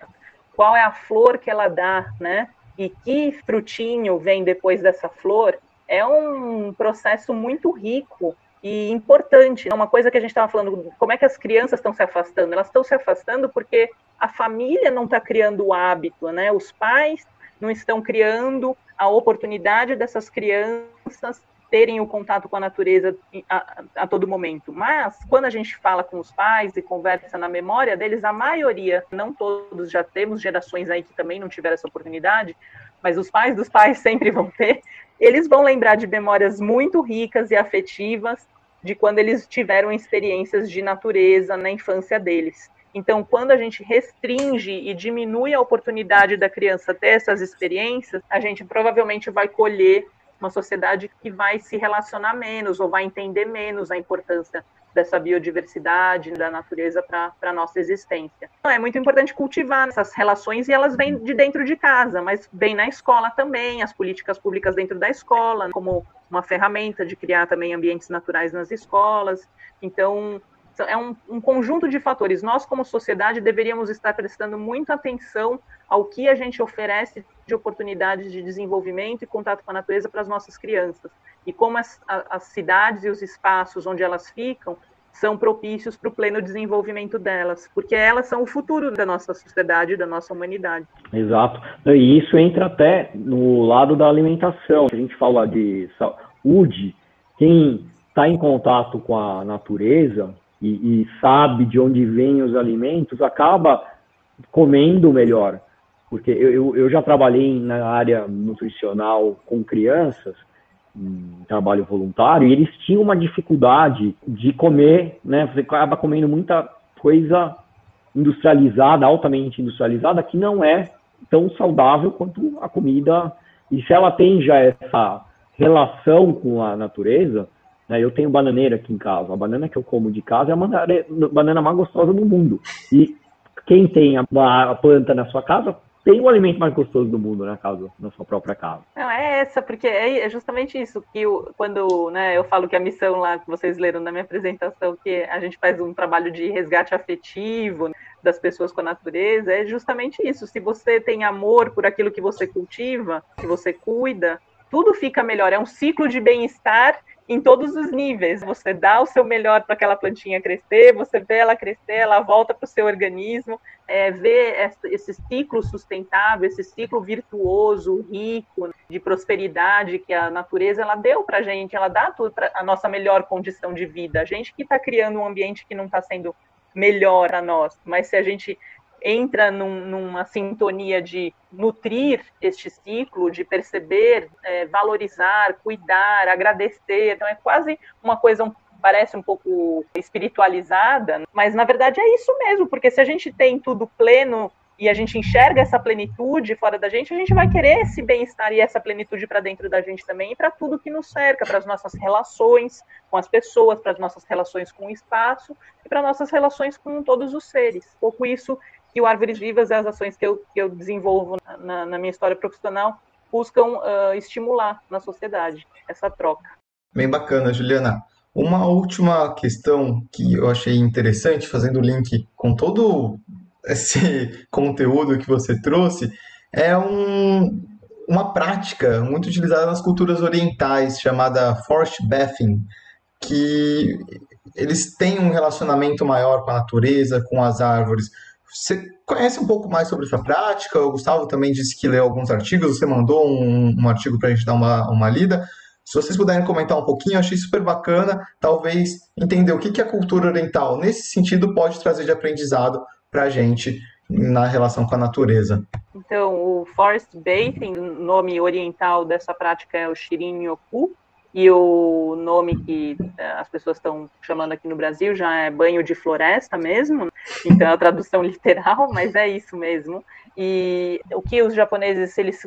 qual é a flor que ela dá, né? E que frutinho vem depois dessa flor, é um processo muito rico e importante. É uma coisa que a gente estava falando, como é que as crianças estão se afastando? Elas estão se afastando porque a família não está criando o hábito, né? Os pais não estão criando a oportunidade dessas crianças terem o contato com a natureza a, a, todo momento. Mas, quando a gente fala com os pais e conversa na memória deles, a maioria, não todos, já temos gerações aí que também não tiveram essa oportunidade, mas os pais dos pais sempre vão ter, eles vão lembrar de memórias muito ricas e afetivas de quando eles tiveram experiências de natureza na infância deles. Então, quando a gente restringe e diminui a oportunidade da criança ter essas experiências, a gente provavelmente vai colher uma sociedade que vai se relacionar menos ou vai entender menos a importância dessa biodiversidade, da natureza para a nossa existência. Então, é muito importante cultivar essas relações e elas vêm de dentro de casa, mas vêm na escola também, as políticas públicas dentro da escola, como uma ferramenta de criar também ambientes naturais nas escolas. Então, é um, um, conjunto de fatores. Nós, como sociedade, deveríamos estar prestando muita atenção ao que a gente oferece de oportunidades de desenvolvimento e contato com a natureza para as nossas crianças. E como as, as cidades e os espaços onde elas ficam são propícios para o pleno desenvolvimento delas, porque elas são o futuro da nossa sociedade, da nossa humanidade.
Exato. E isso entra até no lado da alimentação. A gente fala de saúde, quem está em contato com a natureza e, e sabe de onde vêm os alimentos acaba comendo melhor. Porque eu, eu já trabalhei na área nutricional com crianças, em trabalho voluntário, e eles tinham uma dificuldade de comer, né? Você acaba comendo muita coisa industrializada, altamente industrializada, que não é tão saudável quanto a comida. E se ela tem já essa relação com a natureza, eu tenho bananeira aqui em casa. A banana que eu como de casa é a banana mais gostosa do mundo. E quem tem a, planta na sua casa tem o alimento mais gostoso do mundo na casa, na sua própria casa.
Não, é essa, porque é, é justamente isso que eu, quando né, eu falo que a missão lá que vocês leram na minha apresentação, que a gente faz um trabalho de resgate afetivo das pessoas com a natureza, é justamente isso. Se você tem amor por aquilo que você cultiva, que você cuida, tudo fica melhor. É um ciclo de bem-estar em todos os níveis. Você dá o seu melhor para aquela plantinha crescer, você vê ela crescer, ela volta para o seu organismo, é, vê esse ciclo sustentável, esse ciclo virtuoso, rico, de prosperidade que a natureza ela deu para a gente, ela dá tudo para a nossa melhor condição de vida. A gente que está criando um ambiente que não está sendo melhor a nós, mas se a gente entra num, numa sintonia de nutrir este ciclo, de perceber, é, valorizar, cuidar, agradecer. Então é quase uma coisa um, parece um pouco espiritualizada, mas na verdade é isso mesmo, porque se a gente tem tudo pleno e a gente enxerga essa plenitude fora da gente, a gente vai querer esse bem-estar e essa plenitude para dentro da gente também para tudo que nos cerca, para as nossas relações com as pessoas, para as nossas relações com o espaço e para nossas relações com todos os seres. Um pouco isso que o Árvores Vivas e as ações que eu, que eu desenvolvo na, na minha história profissional buscam uh, estimular na sociedade essa troca.
Bem bacana, Juliana. Uma última questão que eu achei interessante, fazendo link com todo esse conteúdo que você trouxe, é um, uma prática muito utilizada nas culturas orientais chamada forest bathing, que eles têm um relacionamento maior com a natureza, com as árvores. Você conhece um pouco mais sobre essa prática? O Gustavo também disse que leu alguns artigos, você mandou um, um artigo para a gente dar uma, uma lida. Se vocês puderem comentar um pouquinho, eu achei super bacana, talvez entender o que, que a cultura oriental, nesse sentido, pode trazer de aprendizado para a gente na relação com a natureza.
Então, o Forest Bathing, o nome oriental dessa prática é o Shirin Yoku, e o nome que eh, as pessoas estão chamando aqui no Brasil já é banho de floresta mesmo, então é a tradução literal, mas é isso mesmo. E o que os japoneses, eles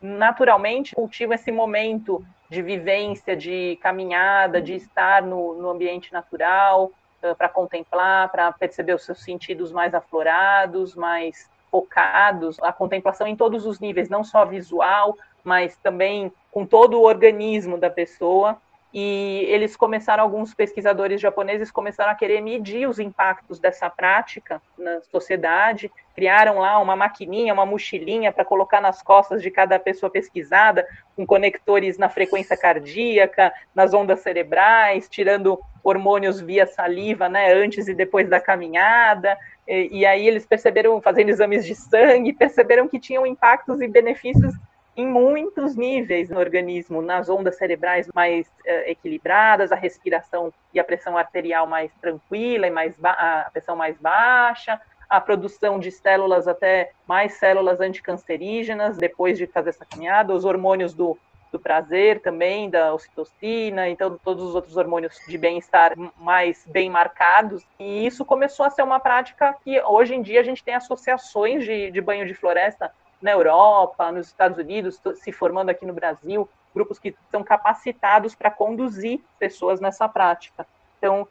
naturalmente cultivam esse momento de vivência, de caminhada, de estar no, no ambiente natural, para contemplar, para perceber os seus sentidos mais aflorados, mais focados, a contemplação em todos os níveis, não só visual, mas também com todo o organismo da pessoa. E eles começaram, alguns pesquisadores japoneses começaram a querer medir os impactos dessa prática na sociedade, criaram lá uma maquininha, uma mochilinha para colocar nas costas de cada pessoa pesquisada, com conectores na frequência cardíaca, nas ondas cerebrais, tirando hormônios via saliva, né, antes e depois da caminhada. E, e aí eles perceberam, fazendo exames de sangue, perceberam que tinham impactos e benefícios em muitos níveis no organismo, nas ondas cerebrais mais uh, equilibradas, a respiração e a pressão arterial mais tranquila e mais a pressão mais baixa, a produção de células até mais células anticancerígenas depois de fazer essa caminhada, os hormônios do, do prazer também, da ocitocina, então todos os outros hormônios de bem-estar mais bem marcados. E isso começou a ser uma prática que hoje em dia a gente tem associações de, de banho de floresta na Europa, nos Estados Unidos, se formando aqui no Brasil, grupos que são capacitados para conduzir pessoas nessa prática. Então,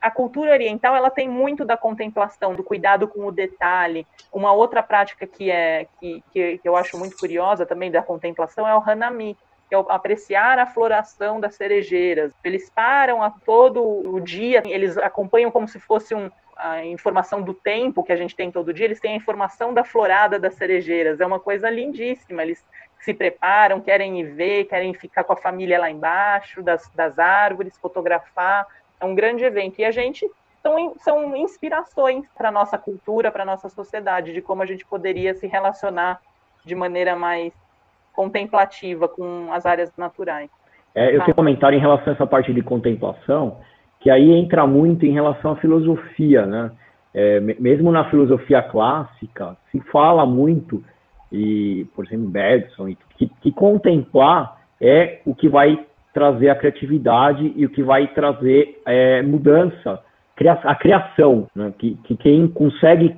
a cultura oriental ela tem muito da contemplação, do cuidado com o detalhe. Uma outra prática que é que, que, eu acho muito curiosa também da contemplação é o hanami, que é apreciar a floração das cerejeiras. Eles param a todo o dia, eles acompanham como se fosse um, a informação do tempo que a gente tem todo dia, eles têm a informação da florada das cerejeiras. É uma coisa lindíssima. Eles se preparam, querem ir ver, querem ficar com a família lá embaixo das, das árvores, fotografar. É um grande evento. E a gente são, são inspirações para a nossa cultura, para a nossa sociedade, de como a gente poderia se relacionar de maneira mais contemplativa com as áreas naturais.
É, eu tenho um comentário em relação a essa parte de contemplação que aí entra muito em relação à filosofia, né? É, mesmo na filosofia clássica, se fala muito, e por exemplo, Bergson, que, que contemplar é o que vai trazer a criatividade e o que vai trazer é, mudança, a criação, né? que, que quem consegue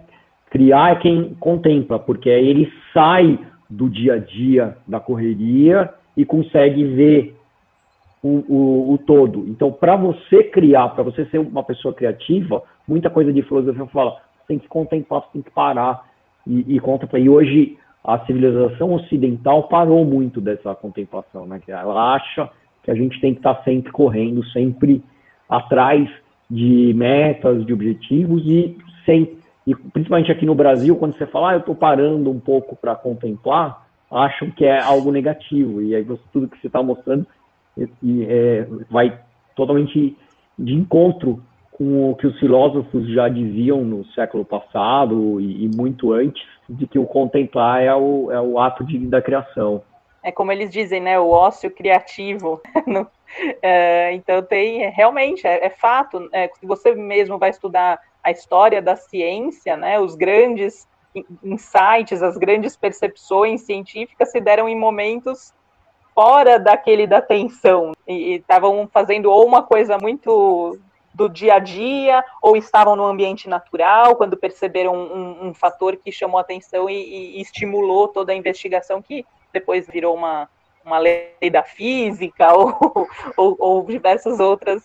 criar é quem contempla, porque ele sai do dia a dia, da correria, e consegue ver o, o, o todo. Então, para você criar, para você ser uma pessoa criativa, muita coisa de filosofia fala, tem que contemplar, tem que parar e, e contemplar. E hoje a civilização ocidental parou muito dessa contemplação, né? Ela acha que a gente tem que estar tá sempre correndo, sempre atrás de metas, de objetivos e sem e principalmente aqui no Brasil, quando você fala, ah, eu estou parando um pouco para contemplar, acham que é algo negativo. E aí você, tudo que você está mostrando e, é, vai totalmente de encontro com o que os filósofos já diziam no século passado e, e muito antes, de que o contemplar é o, é o ato de, da criação.
É como eles dizem, né? O ócio criativo. é, então tem realmente é, é fato. É, você mesmo vai estudar a história da ciência, né, os grandes insights, as grandes percepções científicas se deram em momentos fora daquele da tensão e estavam fazendo ou uma coisa muito do dia a dia ou estavam no ambiente natural quando perceberam um, um fator que chamou atenção e, e, estimulou toda a investigação que depois virou uma, uma lei da física ou, ou, ou diversas outras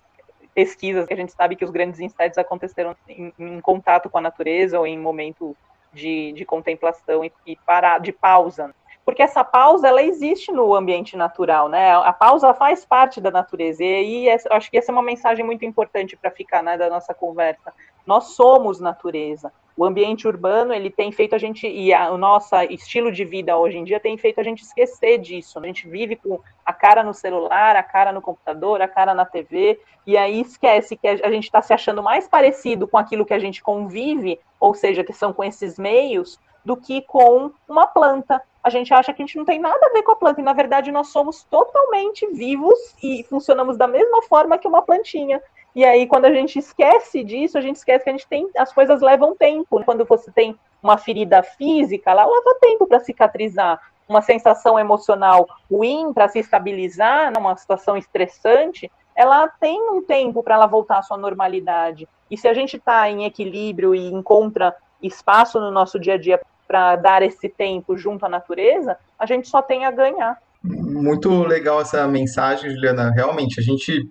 pesquisas que a gente sabe que os grandes insights aconteceram em, em contato com a natureza ou em momento de, de contemplação e, e para, de pausa. Porque essa pausa, ela existe no ambiente natural, né? A pausa faz parte da natureza. E aí, acho que essa é uma mensagem muito importante para ficar né, da nossa conversa. Nós somos natureza o ambiente urbano ele tem feito a gente e a, o nosso estilo de vida hoje em dia tem feito a gente esquecer disso. A gente vive com a cara no celular, a cara no computador, a cara na TV e aí esquece que a gente está se achando mais parecido com aquilo que a gente convive, ou seja, que são com esses meios, do que com uma planta. A gente acha que a gente não tem nada a ver com a planta e na verdade nós somos totalmente vivos e funcionamos da mesma forma que uma plantinha. E aí, quando a gente esquece disso, a gente esquece que a gente tem. As coisas levam tempo. Quando você tem uma ferida física, ela leva tempo para cicatrizar. Uma sensação emocional ruim para se estabilizar, numa situação estressante, ela tem um tempo para ela voltar à sua normalidade. E se a gente está em equilíbrio e encontra espaço no nosso dia a dia para dar esse tempo junto à natureza, a gente só tem a ganhar.
Muito legal essa mensagem, Juliana. Realmente, a gente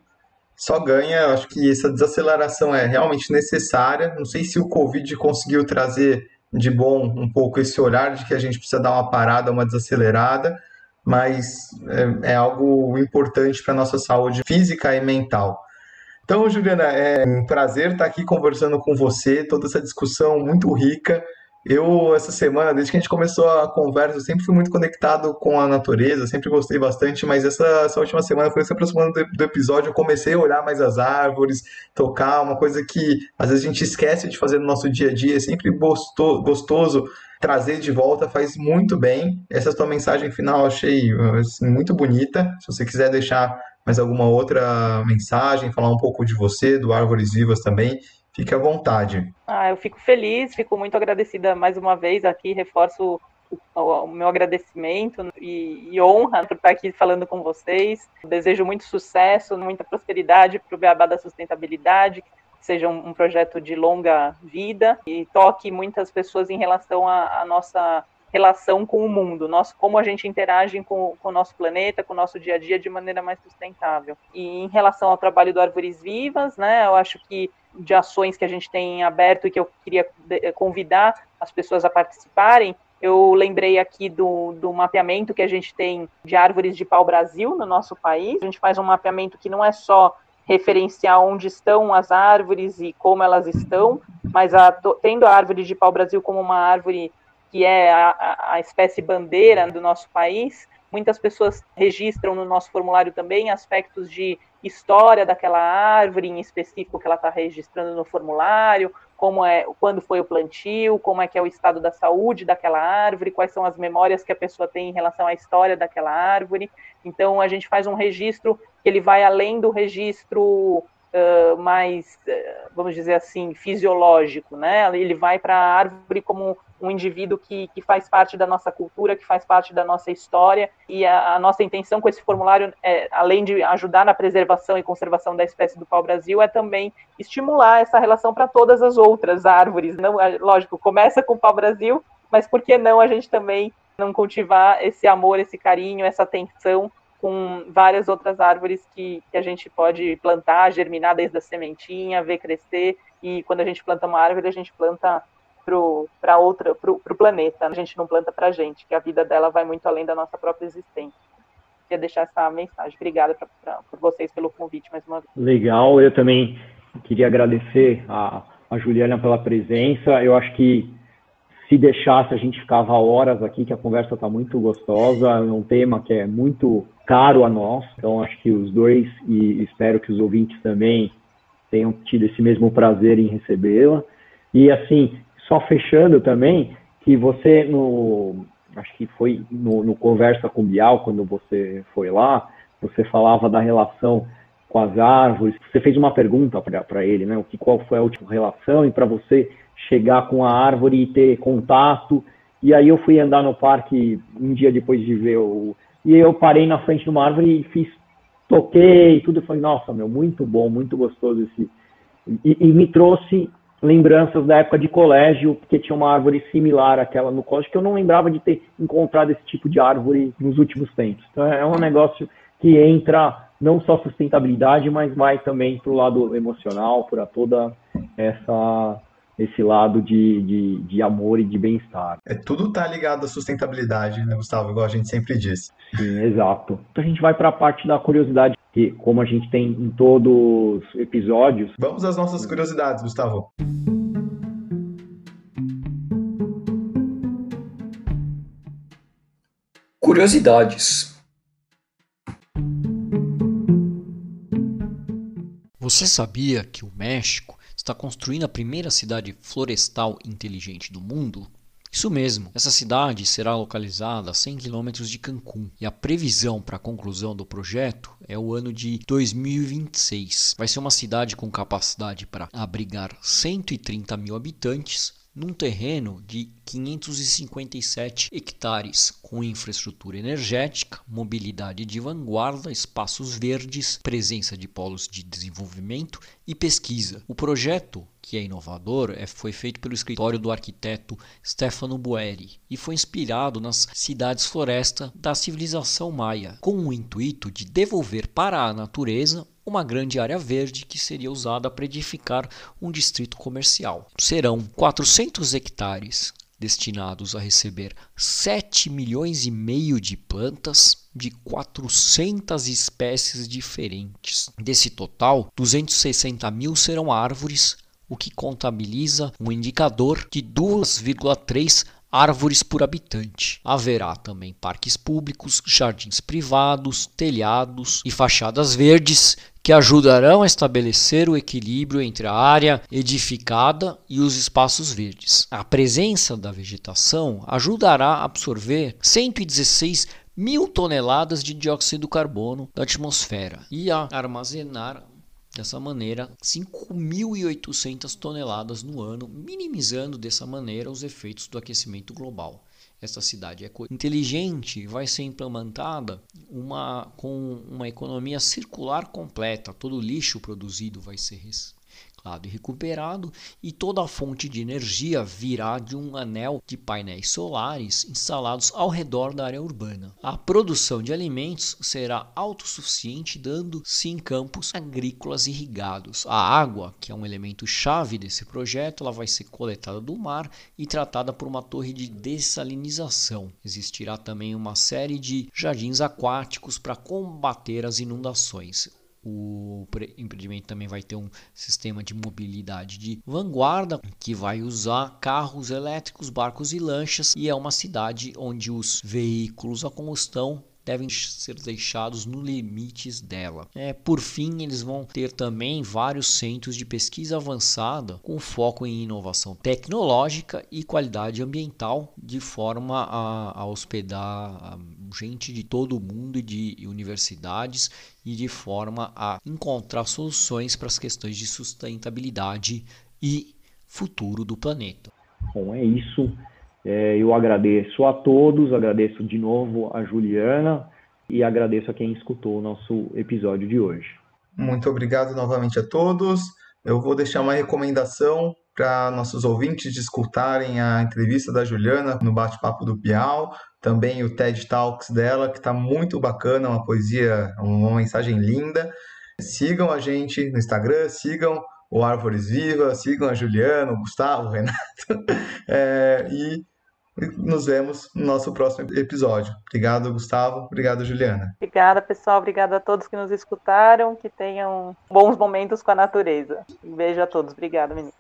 só ganha. Acho que essa desaceleração é realmente necessária. Não sei se o Covid conseguiu trazer de bom um pouco esse olhar de que a gente precisa dar uma parada, uma desacelerada, mas é, é algo importante para a nossa saúde física e mental. Então, Juliana, é um prazer estar aqui conversando com você, toda essa discussão muito rica. Eu, essa semana, desde que a gente começou a conversa, eu sempre fui muito conectado com a natureza, sempre gostei bastante, mas essa, essa última semana foi se aproximando do, do, episódio, eu comecei a olhar mais as árvores, tocar, uma coisa que às vezes a gente esquece de fazer no nosso dia a dia, é sempre gostoso, gostoso trazer de volta, faz muito bem. Essa tua mensagem final eu achei assim, muito bonita. Se você quiser deixar mais alguma outra mensagem, falar um pouco de você, do Árvores Vivas também, Fique à vontade.
Ah, eu fico feliz, fico muito agradecida mais uma vez aqui, reforço o, meu agradecimento e, e, honra por estar aqui falando com vocês. Desejo muito sucesso, muita prosperidade para o Beabá da Sustentabilidade, que seja um, um, projeto de longa vida e toque muitas pessoas em relação à nossa relação com o mundo, nosso, como a gente interage com, com, o nosso planeta, com o nosso dia a dia de maneira mais sustentável. E em relação ao trabalho do Árvores Vivas, né, eu acho que de ações que a gente tem aberto e que eu queria eh, convidar as pessoas a participarem. Eu lembrei aqui do, do mapeamento que a gente tem de árvores de pau-brasil no nosso país. A gente faz um mapeamento que não é só referenciar onde estão as árvores e como elas estão, mas a, tendo a árvore de pau-brasil como uma árvore que é a, a espécie bandeira do nosso país, muitas pessoas registram no nosso formulário também aspectos de história daquela árvore em específico que ela está registrando no formulário, como é, quando foi o plantio, como é que é o estado da saúde daquela árvore, quais são as memórias que a pessoa tem em relação à história daquela árvore. Então a gente faz um registro que ele vai além do registro uh, mais, uh, vamos dizer assim, fisiológico, né? Ele vai para a árvore como um indivíduo que, que faz parte da nossa cultura, que faz parte da nossa história, e a, a nossa intenção com esse formulário, é, além de ajudar na preservação e conservação da espécie do pau-brasil, é também estimular essa relação para todas as outras árvores. Não, é, lógico, começa com o pau-brasil, mas por que não a gente também não cultivar esse amor, esse carinho, essa atenção com várias outras árvores que, que a gente pode plantar, germinar desde a sementinha, ver crescer, e quando a gente planta uma árvore, a gente planta para outra, para o planeta. A gente não planta para a gente, que a vida dela vai muito além da nossa própria existência. Queria deixar essa mensagem. Obrigada pra, por vocês pelo convite mais uma vez.
Legal, eu também queria agradecer a, a Juliana pela presença. Eu acho que se deixasse, a gente ficava horas aqui, que a conversa está muito gostosa, é um tema que é muito caro a nós, então acho que os dois, e espero que os ouvintes também tenham tido esse mesmo prazer em recebê-la. E assim, só fechando também, que você no acho que foi no, no, Conversa com Bial, quando você foi lá, você falava da relação com as árvores. Você fez uma pergunta para ele, né? O que, qual foi a última relação e para você chegar com a árvore e ter contato. E aí eu fui andar no parque um dia depois de ver o. E eu parei na frente de uma árvore e fiz, toquei tudo. E falei, nossa, meu, muito bom, muito gostoso esse. E, e me trouxe lembranças da época de colégio, porque tinha uma árvore similar àquela no colégio, que eu não lembrava de ter encontrado esse tipo de árvore nos últimos tempos. Então é um negócio que entra não só sustentabilidade, mas vai também para o lado emocional, para toda essa esse lado de, de, de amor e de bem-estar.
É, tudo está ligado à sustentabilidade, né, Gustavo? Igual a gente sempre diz.
Sim, exato. Então a gente vai para a parte da curiosidade, que como a gente tem em todos os episódios.
Vamos às nossas curiosidades, Gustavo.
Curiosidades.
Você sabia que o México está construindo a primeira cidade florestal inteligente do mundo? Isso mesmo, essa cidade será localizada a 100 km de Cancún e a previsão para a conclusão do projeto é o ano de 2026. Vai ser uma cidade com capacidade para abrigar 130 mil habitantes, num terreno de 557 hectares, com infraestrutura energética, mobilidade de vanguarda, espaços verdes, presença de polos de desenvolvimento e pesquisa. O projeto, que é inovador, é, foi feito pelo escritório do arquiteto Stefano Boeri e foi inspirado nas cidades floresta da civilização maia, com o intuito de devolver para a natureza uma grande área verde que seria usada para edificar um distrito comercial. Serão 400 hectares destinados a receber 7 milhões e meio de plantas de 400 espécies diferentes. Desse total, 260 mil serão árvores, o que contabiliza um indicador de 2,3 árvores por habitante. Haverá também parques públicos, jardins privados, telhados e fachadas verdes que ajudarão a estabelecer o equilíbrio entre a área edificada e os espaços verdes. A presença da vegetação ajudará a absorver 116 mil toneladas de dióxido de carbono da atmosfera e a armazenar dessa maneira 5.800 toneladas no ano, minimizando dessa maneira os efeitos do aquecimento global. Esta cidade inteligente vai ser implementada uma, com uma economia circular completa. Todo o lixo produzido vai ser reciclado e recuperado, e toda a fonte de energia virá de um anel de painéis solares instalados ao redor da área urbana. A produção de alimentos será autossuficiente, dando-se em campos agrícolas irrigados. A água, que é um elemento chave desse projeto, ela vai ser coletada do mar e tratada por uma torre de dessalinização. Existirá também uma série de jardins aquáticos para combater as inundações. O empreendimento também vai ter um sistema de mobilidade de vanguarda que vai usar carros elétricos, barcos e lanchas, e é uma cidade onde os veículos a combustão devem ser deixados nos limites dela. É, por fim, eles vão ter também vários centros de pesquisa avançada com foco em inovação tecnológica e qualidade ambiental, de forma a, a hospedar gente de todo o mundo e de universidades e de forma a encontrar soluções para as questões de sustentabilidade e futuro do planeta.
Bom, é isso. É, eu agradeço a todos, agradeço de novo a Juliana e agradeço a quem escutou o nosso episódio de hoje.
Muito obrigado novamente a todos. Eu vou deixar uma recomendação para nossos ouvintes de escutarem a entrevista da Juliana no bate-papo do Piau, também o TED Talks dela, que está muito bacana, uma poesia, uma mensagem linda. Sigam a gente no Instagram, sigam o Árvores Viva, sigam a Juliana, o Gustavo, o Renato, é, e nos vemos no nosso próximo episódio. Obrigado, Gustavo. Obrigado, Juliana.
Obrigada, pessoal. Obrigada a todos que nos escutaram. Que tenham bons momentos com a natureza. Um beijo a todos. Obrigada, menino.